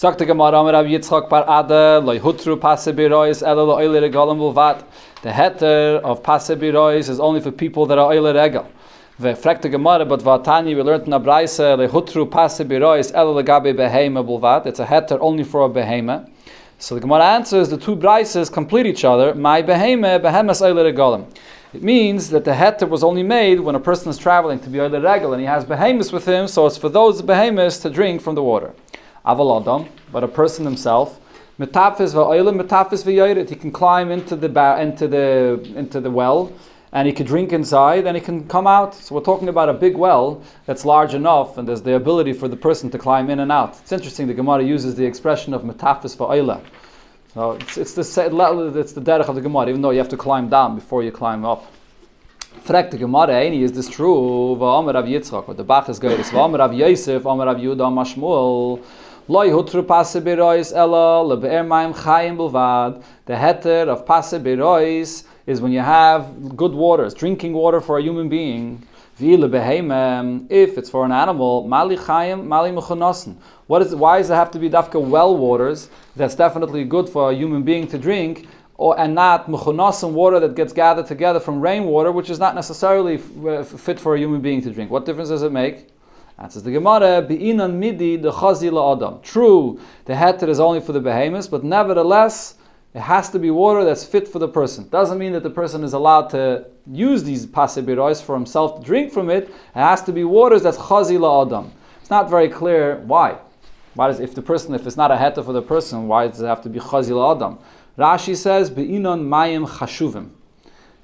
Sagt der Gemara Amar Rav Yitzchak bar Ade, loy hutru passe birois, elo lo oile regalim bulvat. The heter of passe birois is only for people that are oile regal. Ve fragt Gemara, but vatani, we learned in a braise, loy hutru passe birois, elo lo gabe behema bulvat. It's a heter only for a behema. So the Gemara answers, the two brises complete each other. My behema, behemas oile regalim. It means that the heter was only made when a person is traveling to be oile regal and he has behemoths with him, so it's for those behemoths to drink from the water. Aval but a person himself, metafis va'oilim, metafis v'yoyrit, he can climb into the ba- into the into the well, and he can drink inside, and he can come out. So we're talking about a big well that's large enough, and there's the ability for the person to climb in and out. It's interesting. The Gemara uses the expression of metafis va'oila. So it's, it's the it's the derech of the Gemara, even though you have to climb down before you climb up. Fragt the Gemara, Eini, is this true? Va'amar Rav Yitzchak, what the Bach is good. Va'amar Rav Yosef, Va'amar Rav Yehuda, Mashmuel. Loi hutru passe birois ela lebe'er chayim bulvad. The heter of passe birois is when you have good waters, drinking water for a human being. If it's for an animal, mali chayim, mali mechunosen. What is, why does it have to be dafka well waters? That's definitely good for a human being to drink or and not mechunasim water that gets gathered together from rainwater, which is not necessarily f- fit for a human being to drink. What difference does it make? Answers the Gemara, Be'inan midi the chazi adam. True, the heter is only for the behemoths, but nevertheless, it has to be water that's fit for the person. Doesn't mean that the person is allowed to use these pasibirois for himself to drink from it. It has to be waters that's chazi adam. It's not very clear why. Why does if the person, if it's not a heter for the person, why does it have to be chazi adam? Rashi says, Be'inon mayim chashuvim.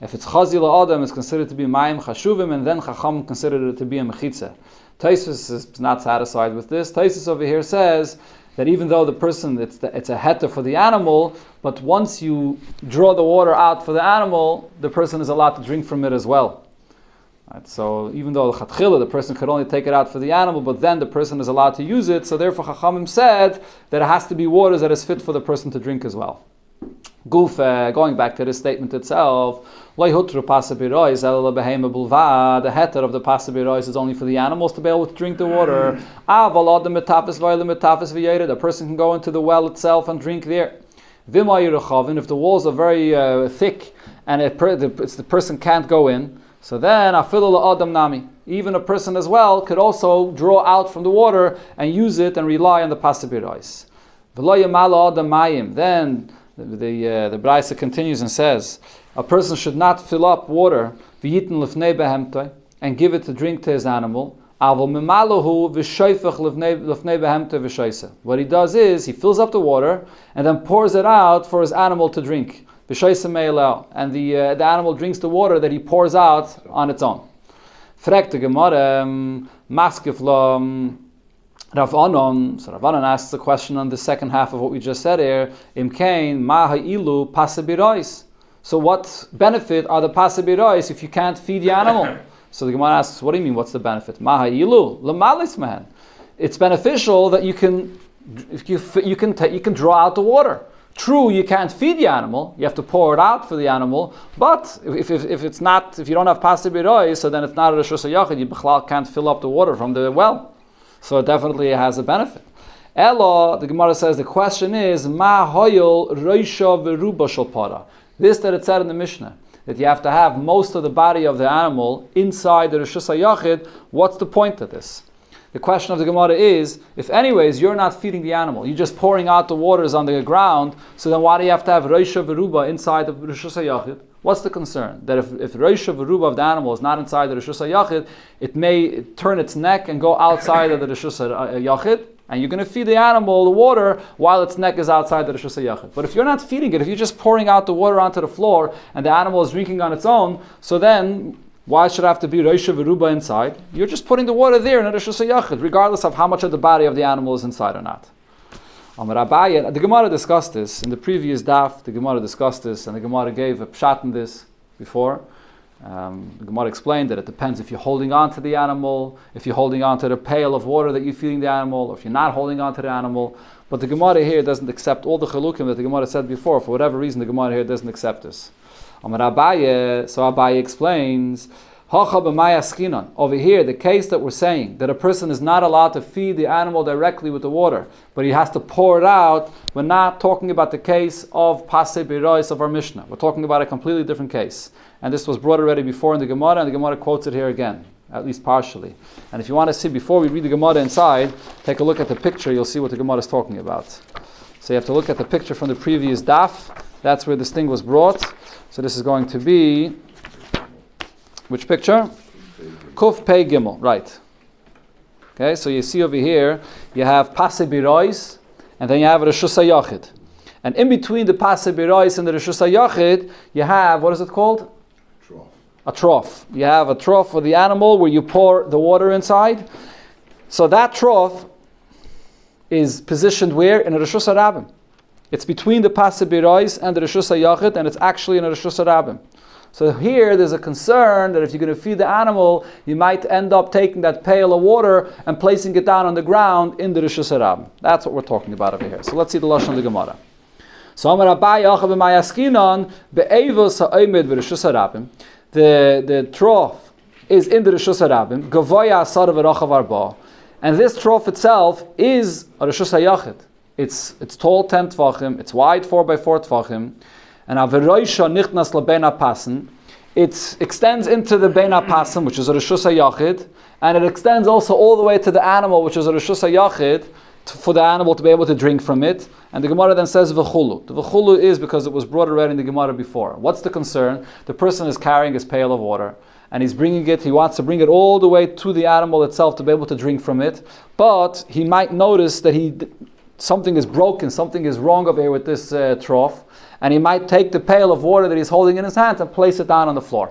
If it's chazil adam, it's considered to be mayim chashuvim, and then chacham considered it to be a mechitza. Toisfos is not satisfied with this. Toisfos over here says that even though the person, it's, the, it's a heter for the animal, but once you draw the water out for the animal, the person is allowed to drink from it as well. Right, so even though chatchila, the person could only take it out for the animal, but then the person is allowed to use it. So therefore, Chachamim said that it has to be waters that is fit for the person to drink as well. Goof, uh, going back to the statement itself, the heter of the pasabirois is only for the animals to be able to drink the water. The person can go into the well itself and drink there. If the walls are very uh, thick and it the, it's the person can't go in, so then adam nami. Even a person as well could also draw out from the water and use it and rely on the pasabirois. Then the uh, the Braisa continues and says, a person should not fill up water and give it to drink to his animal. What he does is he fills up the water and then pours it out for his animal to drink. And the, uh, the animal drinks the water that he pours out on its own. Rav Anon, so Rav Anon asks a question on the second half of what we just said here. Imkain maha'ilu pasabirois. So what benefit are the pasabirois if you can't feed the animal? so the Gemara asks, what do you mean? What's the benefit? Maha'ilu lemalis man. It's beneficial that you can, if you you can you can draw out the water. True, you can't feed the animal; you have to pour it out for the animal. But if, if, if it's not, if you don't have pasabirois, so then it's not a rishus yachid. You can't fill up the water from the well. So it definitely has a benefit. Ella, the Gemara says the question is ma hoyel roisha. This that it said in the Mishnah that you have to have most of the body of the animal inside the Rishus Yachid. What's the point of this? The question of the Gemara is, if anyways you're not feeding the animal, you're just pouring out the waters on the ground, so then why do you have to have Roisha inside the Rishus Yachid? What's the concern? That if, if Roisha Veruba of the animal is not inside the Rishus Yachid, it may turn its neck and go outside of the Rishus uh, uh, Yachid, and you're going to feed the animal the water while its neck is outside the Rishus Yachid. But if you're not feeding it, if you're just pouring out the water onto the floor and the animal is drinking on its own, so then why should it have to be Roisha Veruba inside? You're just putting the water there in a Rishus Yachid, regardless of how much of the body of the animal is inside or not. The Gemara discussed this in the previous daf. The Gemara discussed this, and the Gemara gave a pshat in this before. Um, the Gemara explained that it depends if you're holding on to the animal, if you're holding on to the pail of water that you're feeding the animal, or if you're not holding on to the animal. But the Gemara here doesn't accept all the chalukim that the Gemara said before. For whatever reason, the Gemara here doesn't accept this. Amar Abaye, so Abaye explains. Over here, the case that we're saying that a person is not allowed to feed the animal directly with the water, but he has to pour it out. We're not talking about the case of pasei birois of our Mishnah. We're talking about a completely different case, and this was brought already before in the Gemara, and the Gemara quotes it here again, at least partially. And if you want to see before we read the Gemara inside, take a look at the picture. You'll see what the Gemara is talking about. So you have to look at the picture from the previous daf. That's where this thing was brought. So this is going to be which picture? Kuf Pei Gimel, right. Okay, so you see over here, you have Pase Birois, and then you have Rishus Yachid. And in between the Pase Birois and the Rishus Yachid, you have, what is it called? Trough. A trough. You have a trough for the animal where you pour the water inside. So that trough is positioned where? In a Rishus Rabbim. It's between the Pase Birois and the Rishus Yachid, and it's actually in a Rishus Rabbim. So here there's a concern that if you're going to feed the animal, you might end up taking that pail of water and placing it down on the ground in the Rosh Hashanah. That's what we're talking about over here. So let's see the Lashon of the Gemara. So Amar Abai Yachav Mayaskinon be'evos ha'omed v'Rosh Hashanah. The the trough is in the Rosh Hashanah. Gavoya asar arba. And this trough itself is a Rosh Hashanah. It's it's tall ten tvachim. It's wide four by four tvachim and Averoisha Nichnas Labena Passen, it extends into the Bena Passen, which is a Rishus Yachid, and it extends also all the way to the animal, which is a Rishus Yachid, for the animal to be able to drink from it. And the Gemara then says V'chulu. The V'chulu is because it was brought already in the Gemara before. What's the concern? The person is carrying his pail of water and he's bringing it, he wants to bring it all the way to the animal itself to be able to drink from it, but he might notice that he something is broken, something is wrong over here with this uh, trough, and he might take the pail of water that he's holding in his hands and place it down on the floor.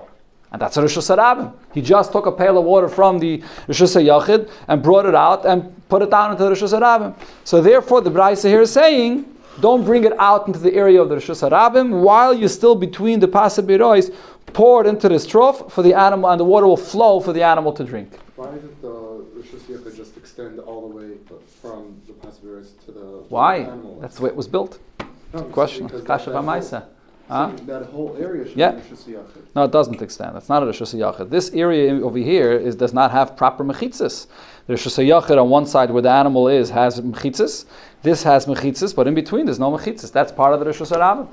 And that's a Rosh Hashanah. He just took a pail of water from the Rosh Hashanah and brought it out and put it down into the Rosh Hashanah. So therefore, the Braisa here is saying, don't bring it out into the area of the Rosh Hashanah while you're still between the Pasabirois, pour it into this trough for the animal, and the water will flow for the animal to drink. Why did the Rosh Hashanah just extend all the way from the Pasabirois to the Why? animal? That's the way it was built. No, Question. because Kasha that- that Vamaisa. whole- Huh? so That whole area should Yeah. be Rosh No, it doesn't extend. That's not a Rosh Hashanah. This area over here is, does not have proper mechitzas. The Rosh Hashanah on one side where the animal is has mechitzas. This has mechitzas, but in between there's no mechitzas. That's part of the Rosh Hashanah.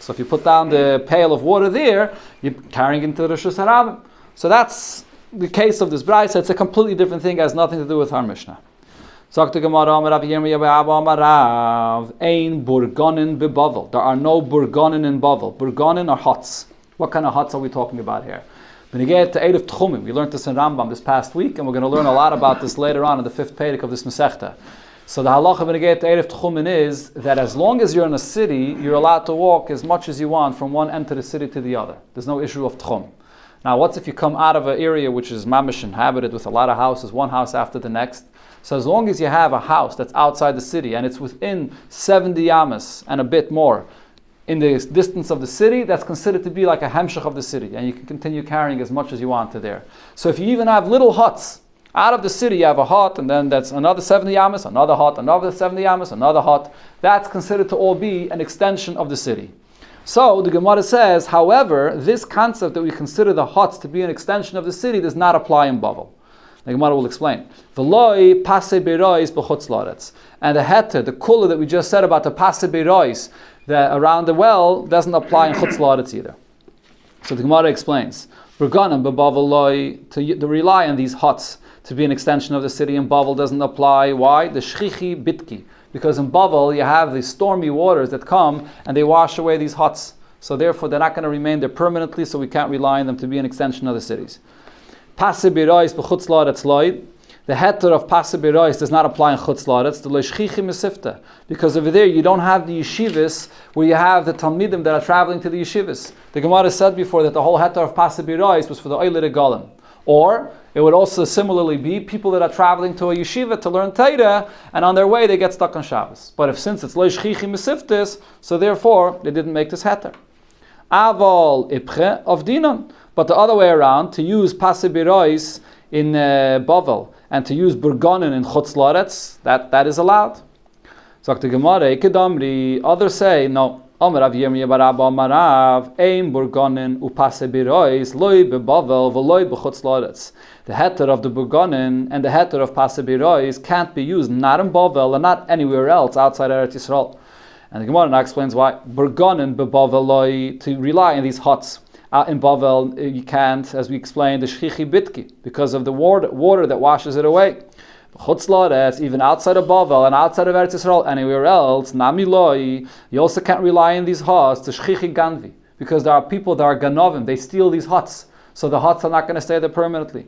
So if you put down the pail of water there, you're carrying into the Rosh Hashanah. So that's the case of this bride. It's a completely different thing. It has nothing to do with our Mishnah. The Gemara, Amar Rav Yirmiyah Amar Rav, Ein burgonin bebavel. There are no burgonin in Bavel. Burgonin are huts. What kind of huts are we talking about here? When you get to Eid of Tchumim, we learned this in Rambam this past week, and we're going to learn a lot about this later on in the fifth Perek of this Masechta. So the halacha when you get to Eid of Tchumim is that as long as you're in a city, you're allowed to walk as much as you want from one end of the city to the other. There's no issue of Tchum. Now, what's if you come out of an area which is mamish inhabited with a lot of houses, one house after the next? So as long as you have a house that's outside the city and it's within 70 yamas and a bit more in the distance of the city, that's considered to be like a hemshech of the city, and you can continue carrying as much as you want to there. So if you even have little huts out of the city, you have a hut, and then that's another 70 yamas, another hut, another 70 yamas, another hut. That's considered to all be an extension of the city. So the Gemara says, however, this concept that we consider the huts to be an extension of the city does not apply in Bavel. The Gemara will explain. And the heter, the kula that we just said about the pase that around the well, doesn't apply in chutz either. So the Gemara explains. Berganim b'bavel to, to rely on these huts to be an extension of the city in Bavel doesn't apply. Why? The shchichi bitki. Because in Bavel you have these stormy waters that come and they wash away these huts. So therefore they're not going to remain there permanently, so we can't rely on them to be an extension of the cities. Pasibirois b'chutz laretz loy. The heter of pasibirois does not apply in chutz laretz. The leishchichi mesifta, because over there you don't have the yeshivas where you have the talmidim that are traveling to the yeshivas. The Gemara said before that the whole heter of pasibirois was for the oiler galim. Or it would also similarly be people that are traveling to a yeshiva to learn Torah, and on their way they get stuck on Shabbos. But if since it's loishchichi mesiftis, so therefore they didn't make this heter. Aval ipche of dinon. But the other way around, to use pasibirois in uh, Bavel and to use burgonin in chutz laretz, that, that is allowed. Sagt the Gemara, Ekedamri, others say, no, Amar Rav Yirmiyah bar Abba Amar Rav, Ein Burgonin upase birois, loy bebavel, v'loy b'chutz loretz. The heter of the Burgonin and the heter of pase birois can't be used not in Bavel and not anywhere else outside Eretz Yisrael. And the Gemara now explains why. Burgonin bebavel loy, to rely on these huts. Uh, in Bavel, uh, you can't, as we explained, the shchichi bitki, because of the water, water that washes it away. Chutz Laretz, even outside of Bavel and outside of Eretz Yisrael, anywhere else, Nami Loi, you also can't rely on these huts to Shchichi Ganvi, because there are people that are Ganovim, they steal these huts, so the huts are not going to stay there permanently.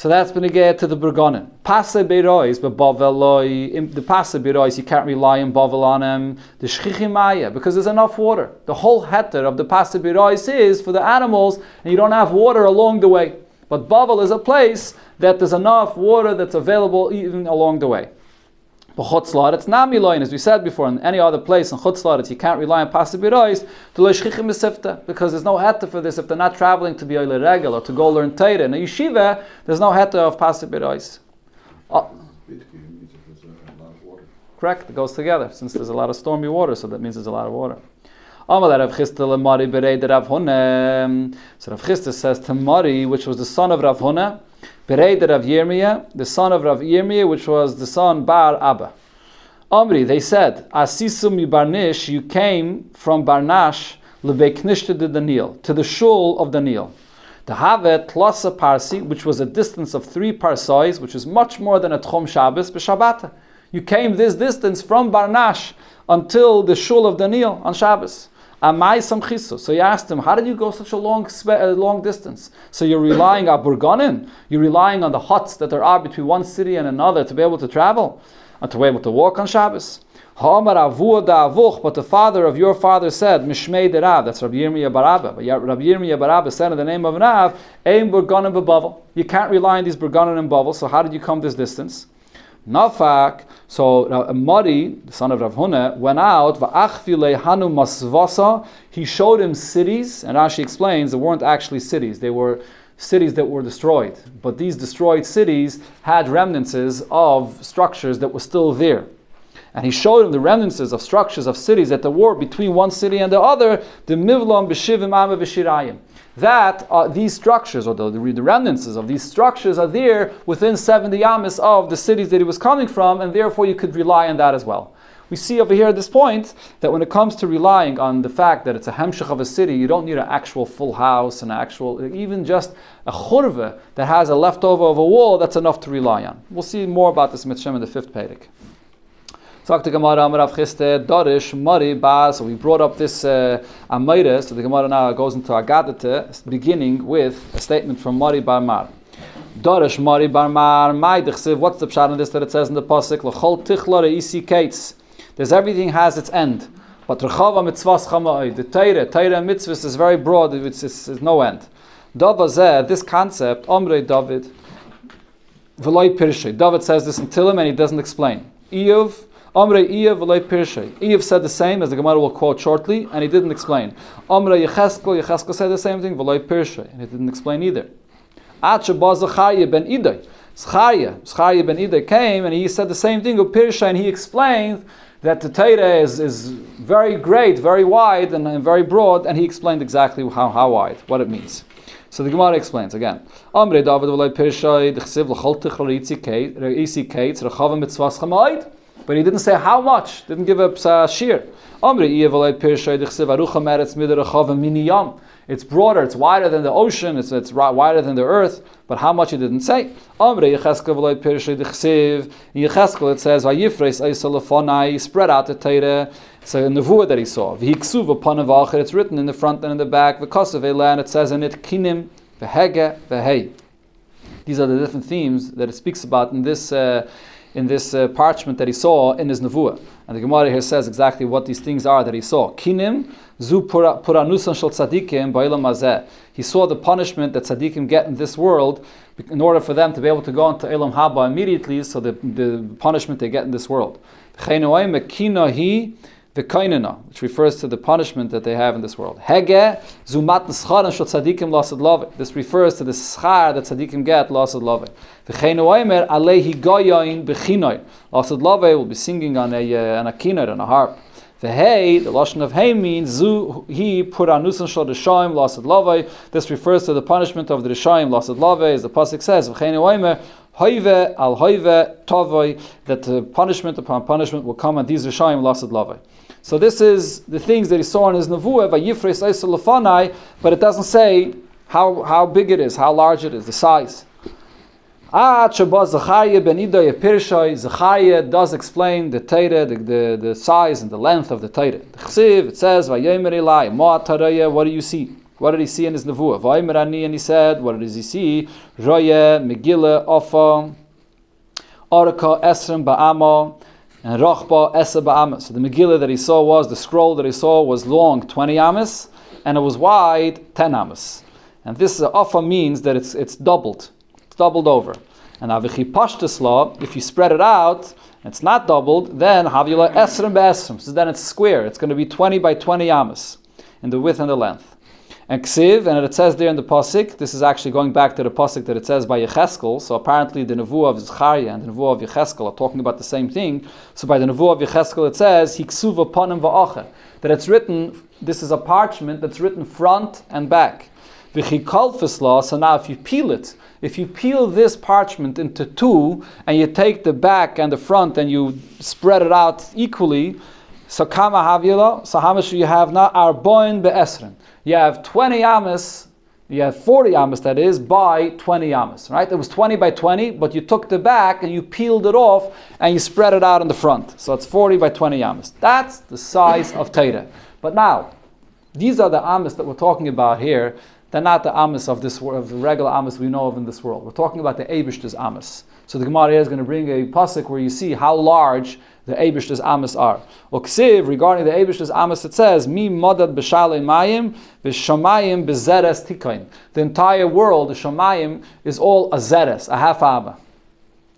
So that's been again to the Burgonin. Pase Beirois, but Bavel Loi, the Pase Beirois, you can't rely on Bavel on him. The Shchichi Maya, because there's enough water. The whole heter of the Pase Beirois is for the animals, and you don't have water along the way. But Bavel is a place that there's enough water that's available even along the way. But Chutzlar, it's not miloin, as we said before, in any other place in Chutzlar, you can't rely on pasibirois to leishchichim esifta, because there's no heta for this if they're not traveling to be a regel or to go learn Torah. In a yeshiva, there's no heta of pasibirois. Uh, correct, it goes together, since there's a lot of stormy water, so that means there's a lot of water. Amal Rav Chisda lemari berei Rav Huna. So Rav Chisda says to Mari, which was the son of Rav Huna, berei Rav Yirmiyah, the son of Rav Yirmiyah, which was the son Bar Abba. Amri, they said, Asisum Barnish, you came from Barnash lebeknishta de Daniel, to the shul of Daniel. The Havet Tlasa Parsi, which was a distance of three parsais, which is much more than a Tchom Shabbos, b'Shabbata. You came this distance from Barnash until the shul of Daniel on Shabbos. Amai samchisu. So you asked him, how did you go such a long, a uh, long distance? So you're relying on Burgonin? You're relying on the huts that there are between one city and another to be able to travel and to be able to walk on Shabbos? But the father of your father said, Mishmei de Rav, that's Rabbi Yirmiyah Barabba. But Rabbi Yirmiyah Barabba said in the name of Rav, Ein bebavel. You can't rely on these Burgonin and Bavel, so how did you come this distance? Nafak, so uh, Mari, the son of Rav Huna, went out, hanu masvasa, he showed him cities, and Rashi explains, they weren't actually cities, they were cities that were destroyed. But these destroyed cities had remnants of structures that were still there. And he showed him the remnants of structures of cities that there were between one city and the other, the Mivlam, Beshivim, Amma, Beshirayim that uh, these structures, or the, the remnants of these structures, are there within 70 yamas of the cities that he was coming from, and therefore you could rely on that as well. We see over here at this point that when it comes to relying on the fact that it's a hemshech of a city, you don't need an actual full house, an actual, even just a churva that has a leftover of a wall, that's enough to rely on. We'll see more about this mitzvah in the fifth Pedic. Talk to Gemara Chiste Dorish Mari. So we brought up this uh, Amira. So the Gemara now goes into Agadate, beginning with a statement from Mari Bar Mar. Dorish Mari Bar Mar Maidechsiv. What's the pshat in this that it says in the pasuk? L'chol tichlore isi kates. There's everything has its end. But Rechava mitzvahs chama'oi. The Torah, Torah mitzvahs is very broad. It's, it's, it's no end. Davazeh, this concept, Omrei David, V'loi Pirshay. David says this until him and he doesn't explain. Iyov Amre Iya v'lei Pirshay. Iyov said the same, as the Gemara will quote shortly, and he didn't explain. Amre Yecheskel, Yecheskel said the same thing, v'lei Pirshay, and he didn't explain either. Acha Zacharya ben Idai. Zcharia, Zcharia ben Idai came, and he said the same thing of Pirshay, and he explained that the Torah is, is very great, very wide, and, and very broad, and he explained exactly how, how wide, what it means. So the Gemara explains again. Amre David v'lei Pirshay, d'chsiv l'chol tichol isi kates, rechavim mitzvahs chamaid. But he didn't say how much, didn't give a uh, shear. It's broader, it's wider than the ocean, it's, it's wider than the earth, but how much he didn't say. Yecheskel it says, spread out the Torah. It's a nevuah that he saw. It's written in the front and in the back. It says in it kinim. These are the different themes that it speaks about in this. Uh, in this uh, parchment that he saw in his nevuah. And the Gemara here says exactly what these things are that he saw. Kinim zu puranusan shel tzadikim ba'ilam mazeh. He saw the punishment that tzadikim get in this world in order for them to be able to go into Elam Haba immediately, so the, the punishment they get in this world the kainana, which refers to the punishment that they have in this world. Hege zumat nischaran shel tzadikim lasad love. This refers to the schar that tzadikim get lasad love. V'cheinu oimer alehi goyain b'chinoy. Lasad love will be singing on a uh, on a keynote on a harp. The hey, the lashon of hey means zu he put on anusan shal rishayim lasad love. This refers to the punishment of the rishayim lasad lavai, as the pasuk says. V'chein Hoive al hoive tovoi, that the punishment upon punishment will come on these rishayim lasad lavai. So this is the things that he saw in his nevuah, but it doesn't say how, how big it is, how large it is, the size. Ah, Zechariah ben Iday Pirshai, does explain the Torah, the, the, the size and the length of the Torah. It says, what do you see? What did he see in his Nevuah? And he said, what does he see? Roye, Megillah, Ofa, Oraka, Esrim, Ba'ama, and Rochba, Esa, Ba'ama. So the Megillah that he saw was, the scroll that he saw was long, 20 amas, and it was wide, 10 amas. And this uh, means that it's, it's doubled doubled over. And avichi pashtus law, if you spread it out, it's not doubled, then havila esrim be'esrim. So then it's square. It's going to be 20 by 20 amas in the width and the length. And ksiv, and it says there in the pasuk, this is actually going back to the pasuk that it says by Yecheskel. So apparently the nevuah of Zechariah and the nevuah of Yecheskel are talking about the same thing. So by the nevuah of Yecheskel it says hiksuva panim va'acher that it's written. This is a parchment that's written front and back. V'chikalfis So now if you peel it, if you peel this parchment into two and you take the back and the front and you spread it out equally, so kama havila, so how much do you have now? Arboin be'esrin. You have 20 amas, you have 40 amas that is, by 20 amas, right? It was 20 by 20, but you took the back and you peeled it off and you spread it out in the front. So it's 40 by 20 amas. That's the size of Torah. But now, these are the amas that we're talking about here. They're not the Amos of this world, of the regular Amos we know of in this world. We're talking about the Abish's Amos. So the Gemara is going to bring a pasuk where you see how large the Abish's Amos are. Oksiv, regarding the Abish's Amos, it says, Mi modad b'shalei mayim v'shamayim b'zeres tikain. The entire world, the shamayim, is all a zeres, a half amma.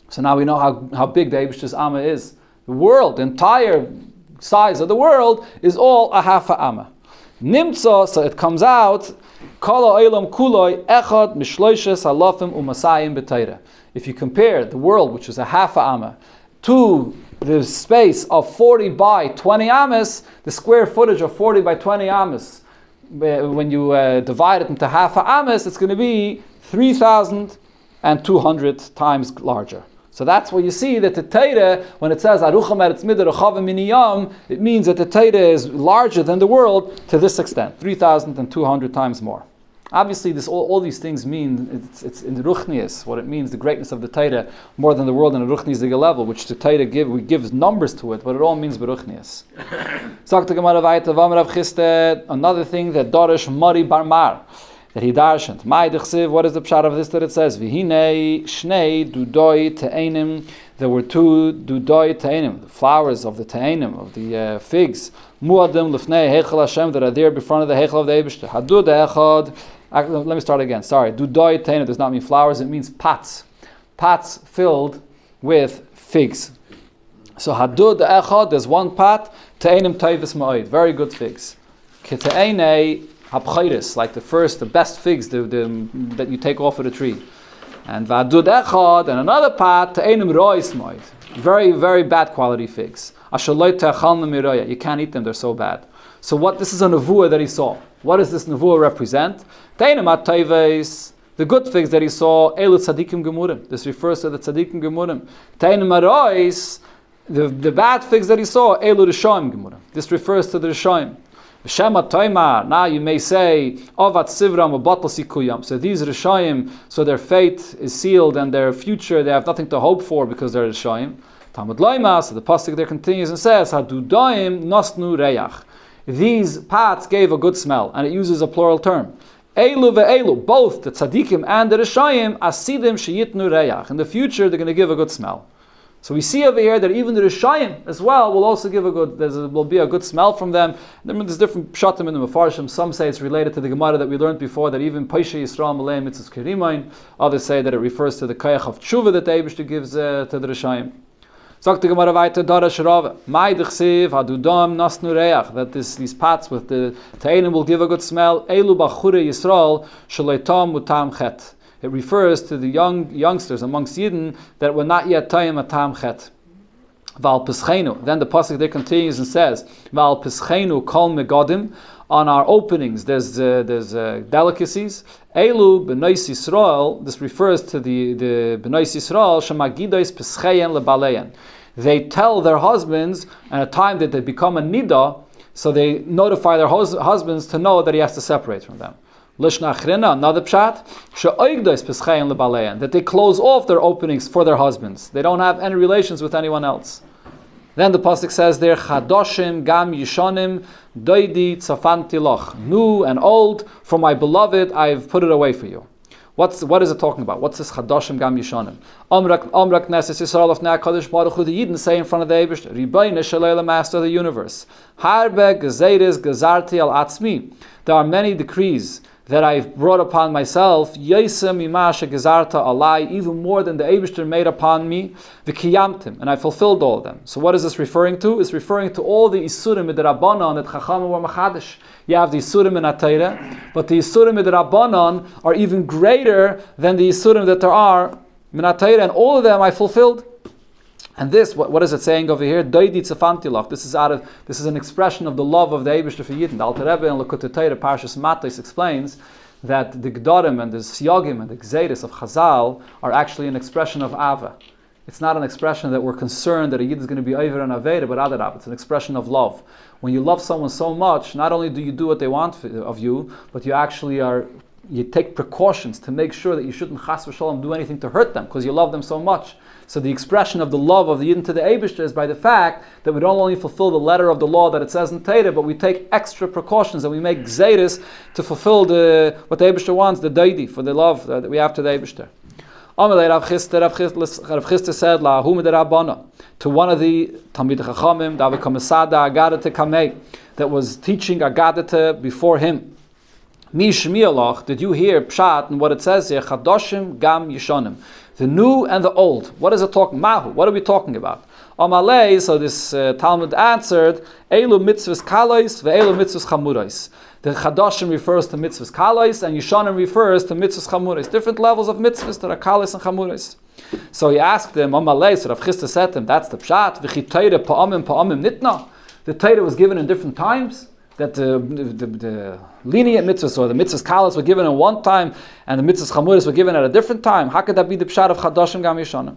So now we know how, how big the Abish's Amma is. The world, the entire size of the world, is all a half amma. Nimtza, so it comes out if you compare the world, which is a half amma, to the space of 40 by 20 amas, the square footage of 40 by 20 amas, when you uh, divide it into half a amas, it's going to be 3,200 times larger. So that's where you see that the Torah, when it says Arucham Midr it means that the Torah is larger than the world to this extent, 3,200 times more. Obviously, this all, all these things mean it's, it's in the ruchnias, what it means, the greatness of the Torah, more than the world in a ruchnias level, which the Torah give we give numbers to it, but it all means beruchnias. Another thing that Dorish Mari Barmar that he darshaned. My what is the pshat of this that it says? Vihine shnei dudoi te'enim. There were two dudoi te'enim, the flowers of the te'enim, of the uh, figs. Muadim lefnei hechel Hashem that are there before of the hechel of the Eibishter. Hadud echad let me start again. Sorry. Dudoi tena does not mean flowers, it means pots. Pots filled with figs. So hadud echad, there's one pot, te'enim taivis ma'id, very good figs. Kite'ene habchairis, like the first, the best figs the, the, that you take off of the tree. And vadud echad, and another pot, te'enim rois ma'id, very, very bad quality figs. Ashalot tehchal nameroya, you can't eat them, they're so bad. So what this is a nevuah that he saw. What does this nevuah represent? The good things that he saw, Elu tzadikim gemurim. This refers to the tzadikim gemurim. Tainim the, the bad things that he saw, Elu rishoim gemurim. This refers to the rishoim. Shema Toimar. Now you may say, Ovat Sivram Batal Sikuyam. So these Rishayim, so their fate is sealed and their future they have nothing to hope for because they're Rishayim. Talmud Loima, so the pasuk there continues and says, Hadudaim Nosnu Reyach. These pots gave a good smell, and it uses a plural term. Elu ve'elu, both the tzaddikim and the rishayim, asidim sheyitnu reyach. In the future, they're going to give a good smell. So we see over here that even the rishayim as well will also give a good. There will be a good smell from them. There's different pshatim in the mafarshim. Some say it's related to the gemara that we learned before that even paisha yisrael malay mitzvahs kerimain. Others say that it refers to the kayach of tshuva that the Eibush gives uh, to the rishayim. Sagt die Gemara weiter, Dora Shrava. Mai dechsev, hadudam reach, that this, these pots with the tainim will give a good smell. Elu bachure Yisrael, shaleitam mutam chet. It refers to the young youngsters amongst Yidden that were not yet taim a tam chet. Val Peschenu. Then the pasuk there continues and says, Val Peschenu kol megadim. On our openings, there's uh, there's uh, delicacies. Elu b'nois Yisrael. This refers to the the b'nois Yisrael shemagidois pescheyen lebaleyan. They tell their husbands at a time that they become a nida, so they notify their hus- husbands to know that he has to separate from them. Lishna achrina, another pshat, she'oigdois pescheyen lebaleyan. That they close off their openings for their husbands. They don't have any relations with anyone else. Then the pasuk says there, Chadoshim gam yishonim doidi tzafanti loch. New and old, for my beloved, I've put it away for you. What's, what is it talking about? What's this Chadoshim gam yishonim? Omrak Omrak Knesset Yisrael of Kadosh Baruch Hu, the Yidden say in front of the Eibush, Ribayne Shalela, Master of the universe. Harbe gezeres gezarti al atzmi. There are many decrees that I've brought upon myself, Alai, even more than the Abishter made upon me, the Kiyamtim, and I fulfilled all of them. So what is this referring to? It's referring to all the Isurim Rabbanon that Chacham were Machadish. You have the Isurim in Atayra, but the Isurim Rabbanon are even greater than the Isurim that there are and all of them I fulfilled. And this, what, what is it saying over here? Doidi tzafantilach. This is out of this is an expression of the love of the Eibush for Yidden. The Alter Rebbe in Lekut Torah Parshas Matos explains that the Gdorim and the Siyagim and the Gzeiris of Chazal are actually an expression of Ava. It's not an expression that we're concerned that a Yid is going to be over and Aveda, but Adarab. It's an expression of love. When you love someone so much, not only do you do what they want of you, but you actually are you take precautions to make sure that you shouldn't chas v'shalom do anything to hurt them because you love them so much. So the expression of the love of the Yidden to the Abishter is by the fact that we don't only fulfill the letter of the law that it says in Torah, but we take extra precautions and we make zayris to fulfill the what the Abishter wants, the daidi for the love that we have to the Abishter. Said, to one of the Talmid Chachamim, that was teaching Agadata before him. Mi Shmialach, did you hear Pshat and what it says here? Chadoshim Gam Yishonim. The new and the old. What is it talking? Mahu. What are we talking about? Amalei. So this uh, Talmud answered, Elu mitzvahs kalois ve'elu mitzvahs chamurais. The Chadoshim refers to mitzvahs kalois and Yishonim refers to mitzvahs chamurais. Different levels of mitzvahs that are kalois and chamurais. So he asked them, Amalei. So Rav Chisda said to him, that's the pshat. V'chitayre pa'amim pa'amim nitna. The Torah was given in different times that the, the, the, lenient mitzvahs or the mitzvahs kalas were given at one time and the mitzvahs chamuris were given at a different time. How could that be the pshat of chadashim gam yishanim?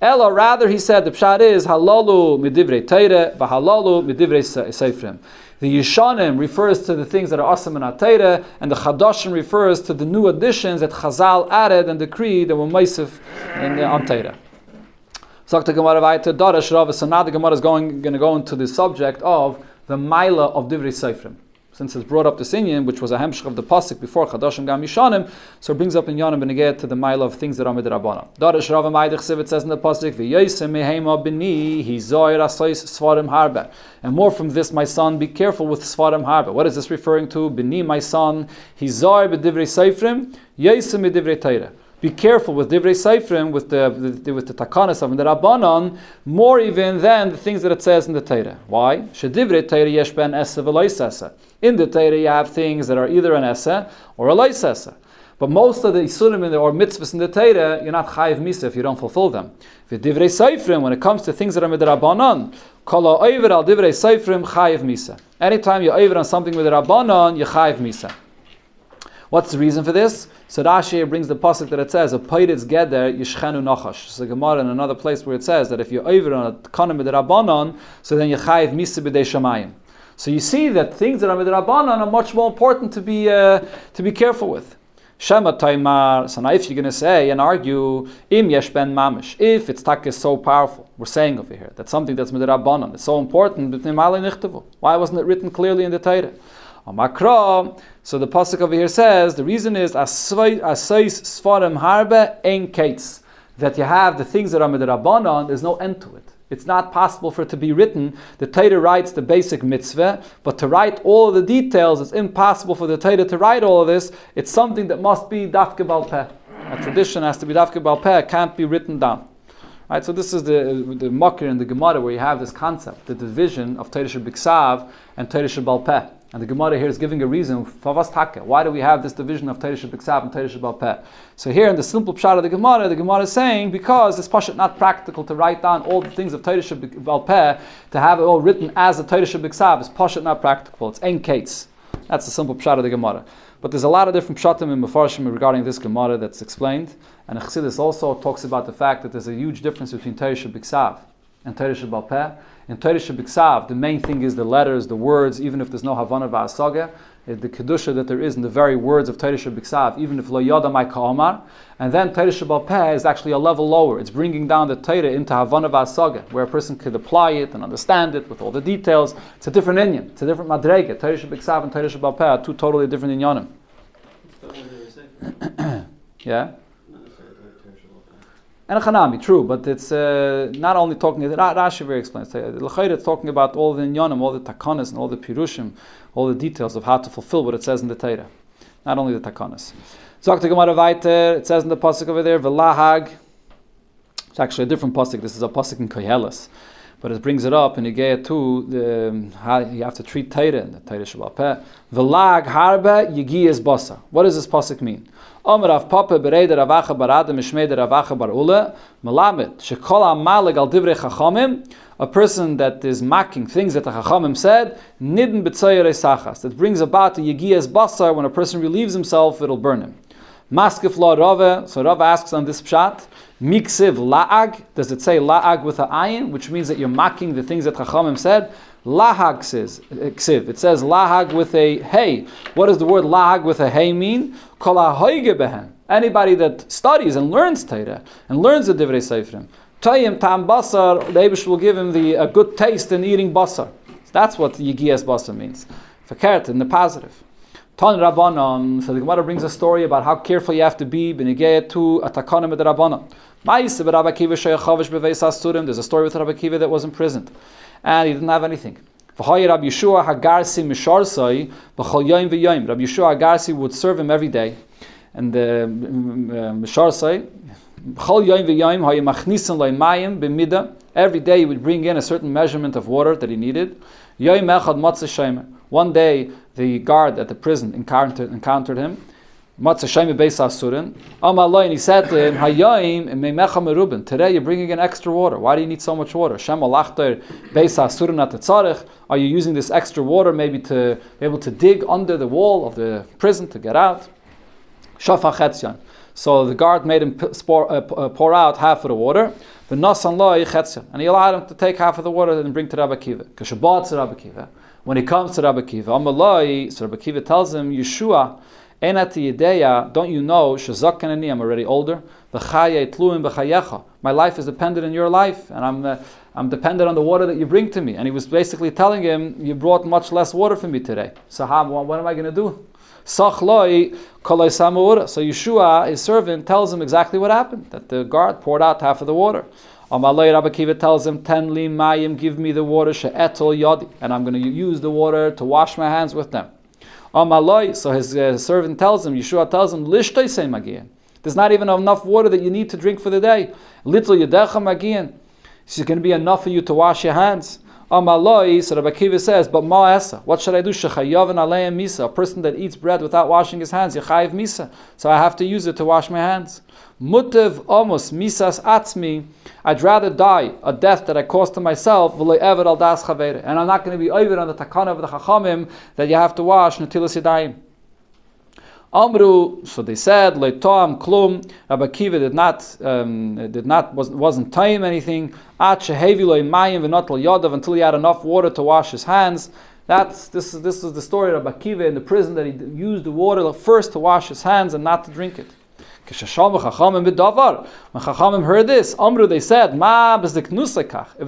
Ella, rather, he said the pshat is halalu midivrei teire v'halalu midivrei seifrim. The Yishanim refers to the things that are awesome in Atayra, and the Chadashim refers to the new additions that Chazal added and decreed that were Maisif in the Antayra. So the Gemara is going, going to go into the subject of the Maila of Divrei Seifrim. Since it's brought up the Sinyan, which was a hemshch of the pasuk before Chadashim Gam Yishanim, so it brings up in Yonim Beneged to the Maila of things that are midrabana. Darish Rav Maidich Siv, it says in the pasuk, V'yosem mehema b'ni, he zoyer asois svarim harbe. And more from this, my son, be careful with svarim harbe. What is this referring to? B'ni, my son, he zoyer b'divrei seifrim, yosem b'divrei teireh be careful with divrei seifrim, with the, with the takanas of the rabbanon, more even than the things that it says in the Torah. Why? Shedivrei Torah yesh ben esa v'lois In the Torah, you have things that are either an esa or a lois But most of the isurim or mitzvahs in the Torah, you're not chayiv misa if you don't fulfill them. V'divrei seifrim, when it comes to things that are midrabanan, kol ha'over al divrei seifrim chayiv misa. Anytime you over on something with the rabbanon, you chayiv misa. What's the reason for this? So Rashi brings the pasuk that it says, "A peiritz geder yishchenu nachash." So Gemara in another place where it says that if you're over on a kanem rabbanon, so then you chayiv misa b'dei shamayim. So you see that things that are midrabanan are much more important to be uh, to be careful with. Shema taimar. So now, if you're going to say and argue im yesh ben mamish, if its tak is so powerful, we're saying over here that something that's midrabanan is so important, why wasn't it written clearly in the Torah? Makra. So the pasuk over here says the reason is asais svarim harbe ein kates that you have the things that are midrabanan. There's no end to it. It's not possible for it to be written. The Torah writes the basic mitzvah, but to write all the details, it's impossible for the Torah to write all of this. It's something that must be dafke balpeh. A tradition has to be dafke balpeh. Can't be written down. Right, so this is the the makir in the Gemara where you have this concept, the division of Torah Biksav and Torah Balpeh. And the Gemara here is giving a reason Why do we have this division of Teresh B'Ksav and Teresh B'Alpeh? So here in the simple pshat of the Gemara, the Gemara is saying because it's pashat not practical to write down all the things of Teresh B'Alpeh to have it all written as a Teresh B'Ksav is pashat not practical. It's ein case. That's the simple pshat of the Gemara. But there's a lot of different pshatim in Mefarshim regarding this Gemara that's explained. And Chassidus also talks about the fact that there's a huge difference between Teresh B'Ksav and Teresh B'Alpeh. In Teresh B'Ksav, the main thing is the letters, the words, even if there's no Havana V'Asaga, eh, the Kedusha that there is in the very words of Teresh B'Ksav, even if Lo Yada Mai Ka'omar. And then Teresh B'Alpeh is actually a level lower. It's bringing down the Torah into Havana V'Asaga, where a person could apply it and understand it with all the details. It's a different inyan. It's a different madrega. Teresh B'Ksav and Teresh B'Alpeh are two totally different inyanim. yeah? And a chanami, true, but it's uh, not only talking, Rashi very explains, it's talking about all the inyanim, all the takanas, and all the pirushim, all the details of how to fulfill what it says in the Torah. Not only the takanas. Zok the Gemara weiter, it says in the pasuk over there, Velahag, it's actually a different pasuk, this is a pasuk in Koheles, but it brings it up in Igea too, the, um, how you have to treat Torah, in the Torah Shabbat Peh. Velag harba yigiyas basa. What does this pasuk mean? Omer Papa Ravacha bar Adam Ravacha bar Ula melamed shekol al divrei a person that is mocking things that the chachamim said nidin b'tzoyer sachas that brings about a yigiyas basar when a person relieves himself it'll burn him. Maskef la Rava so Rava asks on this pshat miksiv laag does it say laag with a ayin which means that you're mocking the things that chachamim said Lahag says. It says lahag with a hey. What does the word lahag with a hey mean? Anybody that studies and learns Torah and learns the Divrei Seifrim, Tayim tam basar, the Abish will give him the a good taste in eating basar. That's what Yigias basar means. Fakert in the positive. Tan Rabbanon, so the Gemara brings a story about how careful you have to be b'negei to a takanim with Rabbanon. There's a story with Rabbi Kiva that was imprisoned and he didn't have anything. Rabbi Yeshua Hagarsi Misharsai, B'chol Yoim V'Yoim. Rabbi Yeshua Hagarsi would serve him every day. And the mm, mm, uh, Misharsai, B'chol Yoim V'Yoim, Hayi Machnisan Loi Mayim B'Mida. Every day he would bring in a certain measurement of water that he needed. Yoim Echad Matzah One day the guard at the prison encountered, encountered him Matzah Shemi Beis Asurin. Amalai, and he said to him, Hayayim Meimecha Merubin. Today you're bringing in extra water. Why do you need so much water? Shem Alachter Beis Asurin at Tzarech. Are you using this extra water maybe to be able to dig under the wall of the prison to get out? Shafach So the guard made him pour, uh, uh, pour out half of the water. And he allowed him to take half of the water and bring to Rabbi Kiva. When he comes to Rabbi Kiva, Amalai, so Rabbi Kiva tells him, Yeshua, don't you know, I'm already older. My life is dependent on your life, and I'm, uh, I'm dependent on the water that you bring to me. And he was basically telling him, You brought much less water for me today. So, how, what am I going to do? So Yeshua, his servant, tells him exactly what happened that the guard poured out half of the water. Amalei Rabbi Kiva tells him, Ten li mayim, give me the water, she'etol yadi, and I'm going to use the water to wash my hands with them. Amaloi, so his uh, servant tells him, Yeshua tells him, Lishtoi magian. There's not even enough water that you need to drink for the day. Little yadecha magian. It's going to be enough for you to wash your hands. Amaloi, so Rabbi Kiva says, but ma'asa, what should I do? Shechayavin aleim misa, a person that eats bread without washing his hands, yechayiv misa. So I have to use it to wash my hands. Mutev amos misas atzmi, I'd rather die a death that I caused to myself, and I'm not going to be over on the takana of the chachamim that you have to wash natilas yadayim. Amru, so they said, Leitoam klum. Rabbi Kiva did not, um, did not, was, wasn't time anything. Yodav until he had enough water to wash his hands. That's this is this is the story of Rabbi Kiva in the prison that he used the water first to wash his hands and not to drink it. When Chachamim heard this, Amru, they said, Ma If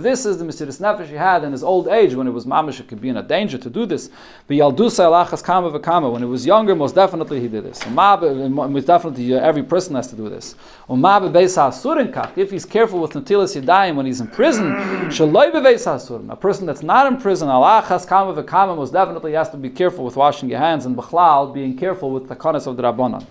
this is the Mesiris Nefesh he had in his old age, when it was mamish, it could be in a danger to do this. But Yaldusa Elachas Kama V'Kama, when he was younger, most definitely he did this. Most definitely, uh, every person has to do this. If he's careful with Natilas Yadayim when he's in prison, a person that's not in prison, Elachas Kama V'Kama, most definitely has to be careful with washing your hands and B'chlal, being careful with the kanas of the Rabbanon.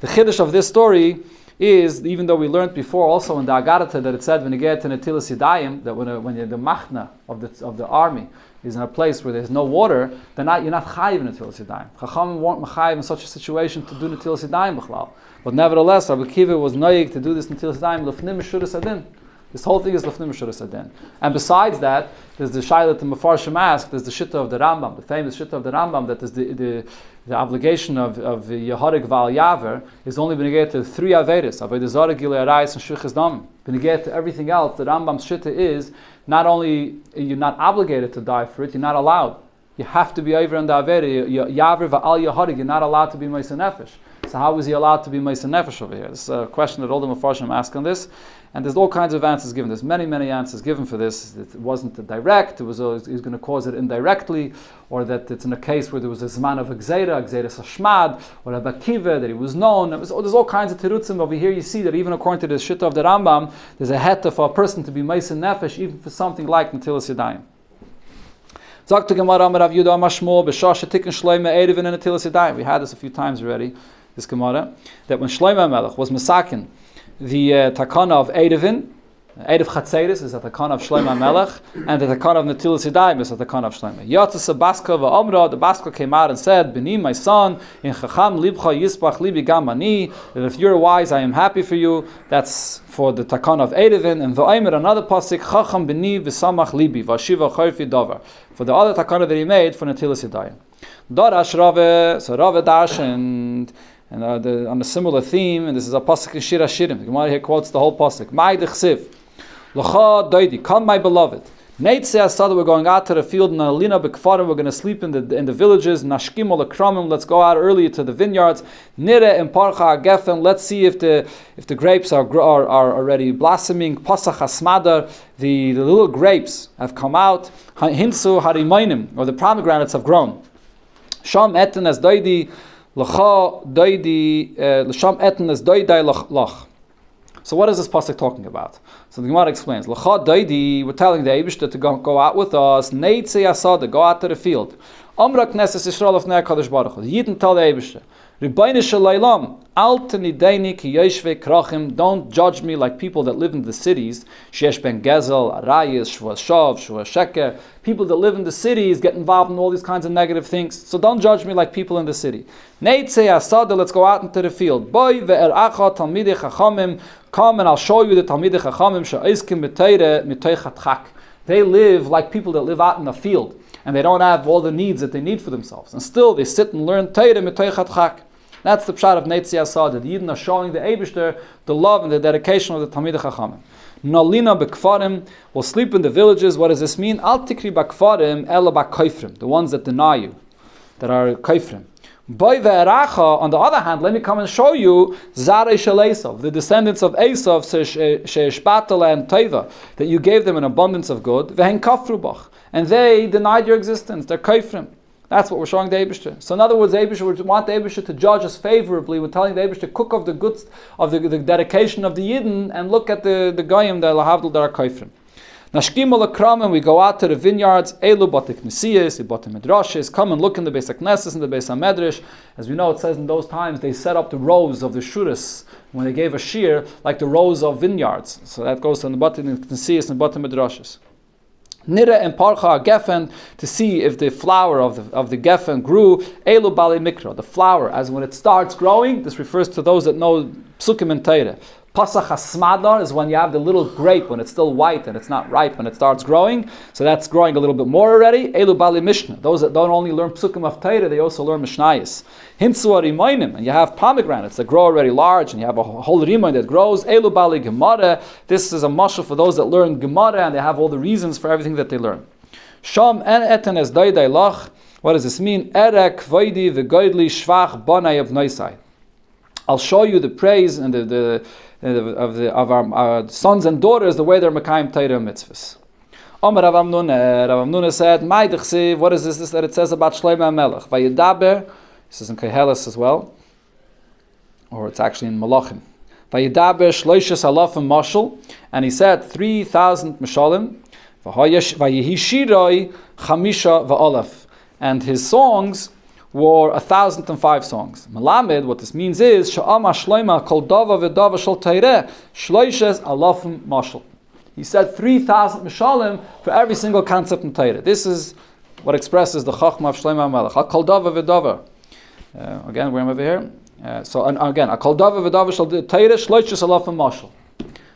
The chiddush of this story is even though we learned before also in the Agarata that it said when you get to Natilas Yadayim that when, uh, when the machna of the, of the army is in a place where there's no water, then not, you're not chayiv in Natilas Yadayim. Chacham weren't chayiv in such a situation to do Natilas b'chlal. But nevertheless, Rabbi Kiva was noyig to do this Natilas Yadayim l'fnim shuras adin. This whole thing is lefnim shuras adin. And besides that, there's the shayla to Mefarshim ask, there's the shitta of the Rambam, the famous shitta of the Rambam, that is the, the, the obligation of, of the Yehorik Val Yaver is only you get to three Averis, Avodah Zarah, Gilei and Shvichas Dam. Get to everything else, the Rambam's shitta is not only you're not obligated to die for it, you're not allowed. You have to be over in the Averi, Yaver Va'al Yehorik, you're not allowed to be Meiser Nefesh. So how was he allowed to be Meiser Nefesh over here? This is a question that all the Mefarshim ask on this. And there's all kinds of answers given. There's many, many answers given for this. It wasn't direct. It was always, he was going to cause it indirectly, or that it's in a case where there was a zman of a gzeira, a gzeira sashmad, or a bakiva, that he was known. Was, there's all kinds of terutzim over here. You see that even according to the shita of the Rambam, there's a het for a person to be meisin nefesh, even for something like natilas yadayim. We had this a few times already. This Gemara that when Shlomo Melech was masakin the uh, takana of Erevin, Erev Chatzeris is a takana of Shlomo Melech, and the takana of Natilas Yadayim is a takana of Shlomo. Yatzas Baska va'omra, the Baska came out and said, Beni, my son, in Chacham libcha yisbach libi gamani, that if you're wise, I am happy for you. That's for the takana of Erevin, and va'aymer another pasik, Chacham beni v'samach libi, v'ashiva chayfi dover. For the other takana that he made for Natilas Yadayim. Darash Rave, so Rave dash, and and uh, the, on a similar theme, and this is a pasuk in Shir Hashirim. Gemara here quotes the whole pasuk. My dechsiv, l'cha doidi, come my beloved. Neitze asada, we're going out to the field in Alina Bekfarim, we're going to sleep in the in the villages. Nashkim olakramim, let's go out earlier to the vineyards. Nire and parcha let's see if the if the grapes are are, are already blossoming. Pasach asmadar, the, the little grapes have come out. Hinsu harimainim, or the pomegranates have grown. Sham eten as doidi. Lach. Eh, so what is this pasuk talking about? So the Gemara explains. L'cha doidi, we're telling the Eibushter to go, go out with us. Neitze asada, go out to the field. Amra knesses Yisrael of Ner Kadosh Baruch Hu. Yidden tell the Eibushter. Don't judge me like people that live in the cities, Shesh Ben Gezel, people that live in the cities get involved in all these kinds of negative things, so don't judge me like people in the city. Let's go out into the field. Boy come and I'll show you the talmidei chachamim, They live like people that live out in the field and they don't have all the needs that they need for themselves. And still, they sit and learn Torah mitoichat chak. That's the pshat of Neitzi Asad, the Yidden are showing the Abishter the love and the dedication of the Talmid Chachamim. Nalina bekfarim will sleep in the villages. What does this mean? Al tikri bakfarim ela bakoifrim, the ones that deny you, that are kaifrim. By ve'eracha, on the other hand, let me come and show you Zare Shel Esav, the descendants of Esav, Sheishpatel eh, and Teva, that you gave them an abundance of good, ve'hen kafrubach, and they denied your existence, they're kaifrim. That's what we're showing the Abishter. So in other words, Abishter would want the Abishter to judge us favorably. We're telling the Abishter cook of the goods of the, the, dedication of the Yidden and look at the, the Goyim, the Lahavdul, that are kaifrim. Nashkim al and we go out to the vineyards, Elu batik nisiyas, batik medrashes, come and look in the Beis Knesses and the Beis Medrash. As we know, it says in those times they set up the rows of the shuras when they gave a shear, like the rows of vineyards. So that goes to the batik nisiyas and batik medrashes. Nira and Parcha Geffen to see if the flower of the, of the Geffen grew. Elu Bali Mikra, the flower, as when it starts growing, this refers to those that know Psukim and Teire. Pasach Hasmadar is when you have the little grape when it's still white and it's not ripe when it starts growing. So that's growing a little bit more already. Elu Bali Mishnah. Those that don't only learn Psukim of Torah, they also learn Mishnayis. Himsu Arimainim. And you have pomegranates that grow already large and you have a whole Rimain that grows. Elu Bali Gemara. This is a mashal for those that learn Gemara and they have all the reasons for everything that they learn. Sham en eten es daidai lach. What does this mean? Erek vaidi v'goidli shvach banai of noisai. I'll show you the praise and the, the of, the, of our, our, sons and daughters the way they're Mekayim Torah mitzvahs. Omer Rav Amnuna, said, "My dechsiv, what is this, this that it says about Shlomo Melech? Vayidaber, this is in Kehelis as well, or it's actually in Malachim. Vayidaber shloishes alafim mashal, and he said three thousand mashalim. Vayihi shiroi chamisha va'olaf, and his songs were a thousand and five songs. Malamed, what this means is, Sha'ama Shloima Kol Dava V'Dava Shal Teireh Shloishes Alafim Mashal. He said 3,000 mishalim for every single concept in Torah. This is what expresses the Chachma of Shlomo HaMelech. Kol Dava V'Dava. Uh, again, we're over here. Uh, so and again, Kol Dava V'Dava Shal Teireh Shloishes Alafim Mashal.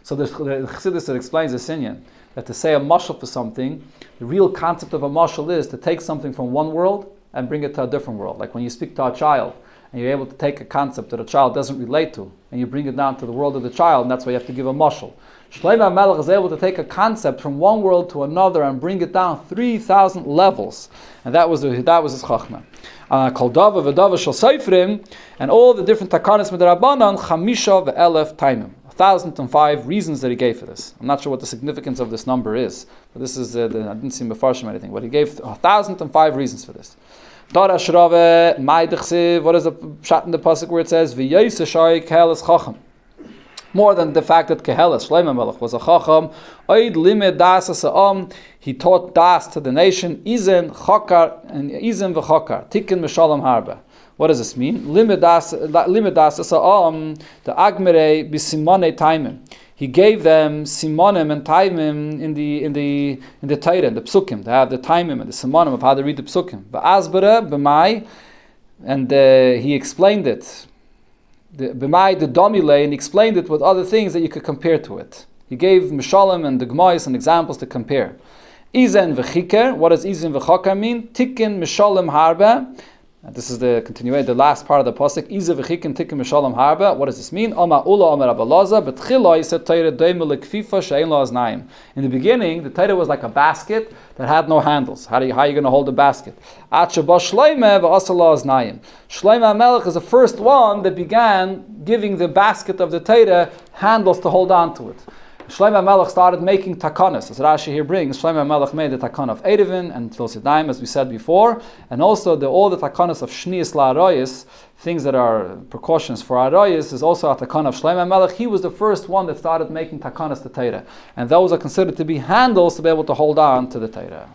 So the, the Chassidus that explains this inyan, that to say a mashal for something, the real concept of a mashal is to take something from one world and bring it to a different world. Like when you speak to a child and you're able to take a concept that a child doesn't relate to and you bring it down to the world of the child, and that's why you have to give a mashal. Shlomo Melech is able to take a concept from one world to another and bring it down 3,000 levels. And that was, the, that was his chachma. Uh, Dava v'Dava shal seifrim, and all the different takanas midrabanan, chamisha ve'elef taimim. 1,005 reasons that he gave for this. I'm not sure what the significance of this number is, but this is, uh, the, I didn't see Mefarshim anything, but he gave 1,005 reasons for this. What is the shot in the pasuk where it says, V'yayse kehelis chacham. More than the fact that Kehelis, Shlomo Melech, was a chacham, oid limed das asa'am, he taught das to the nation, izen chakar, and izen v'chakar, tikkun mishalom harba. What does this mean? Limidas asa'am, the agmere bisimone taimim. He gave them simonim and taimim in the in the in the Torah, the psukim. They have the taimim and the simonim of how to read the psukim. But asbara b'mai, and uh, he explained it. B'mai the domile, and explained it with other things that you could compare to it. He gave mishalim and the gmois and examples to compare. Izen v'chiker. What does izen v'chakar mean? Tikkun mishalim harba this is the continuation, the last part of the pasuk. Iza v'chikin tikim mishalom harba. What does this mean? Oma ula omer abalaza. But chila he said Torah doimel kfifa shein lo aznayim. In the beginning, the Torah was like a basket that had no handles. How, you, how are you going to hold the basket? Atshaba shleime v'asala aznayim. Shleime Melech is the first one that began giving the basket of the Torah handles to hold on to it. Shlomo Melech started making takanas, as Rashi here brings. Shlomo Melech made the takan of Erevin and Tilsidaim, as we said before, and also the, all the takanas of Shnias La things that are precautions for Aroyis, is also a takan of Shlomo Melech. He was the first one that started making takanas to Torah, and those are considered to be handles to be able to hold on to the Torah.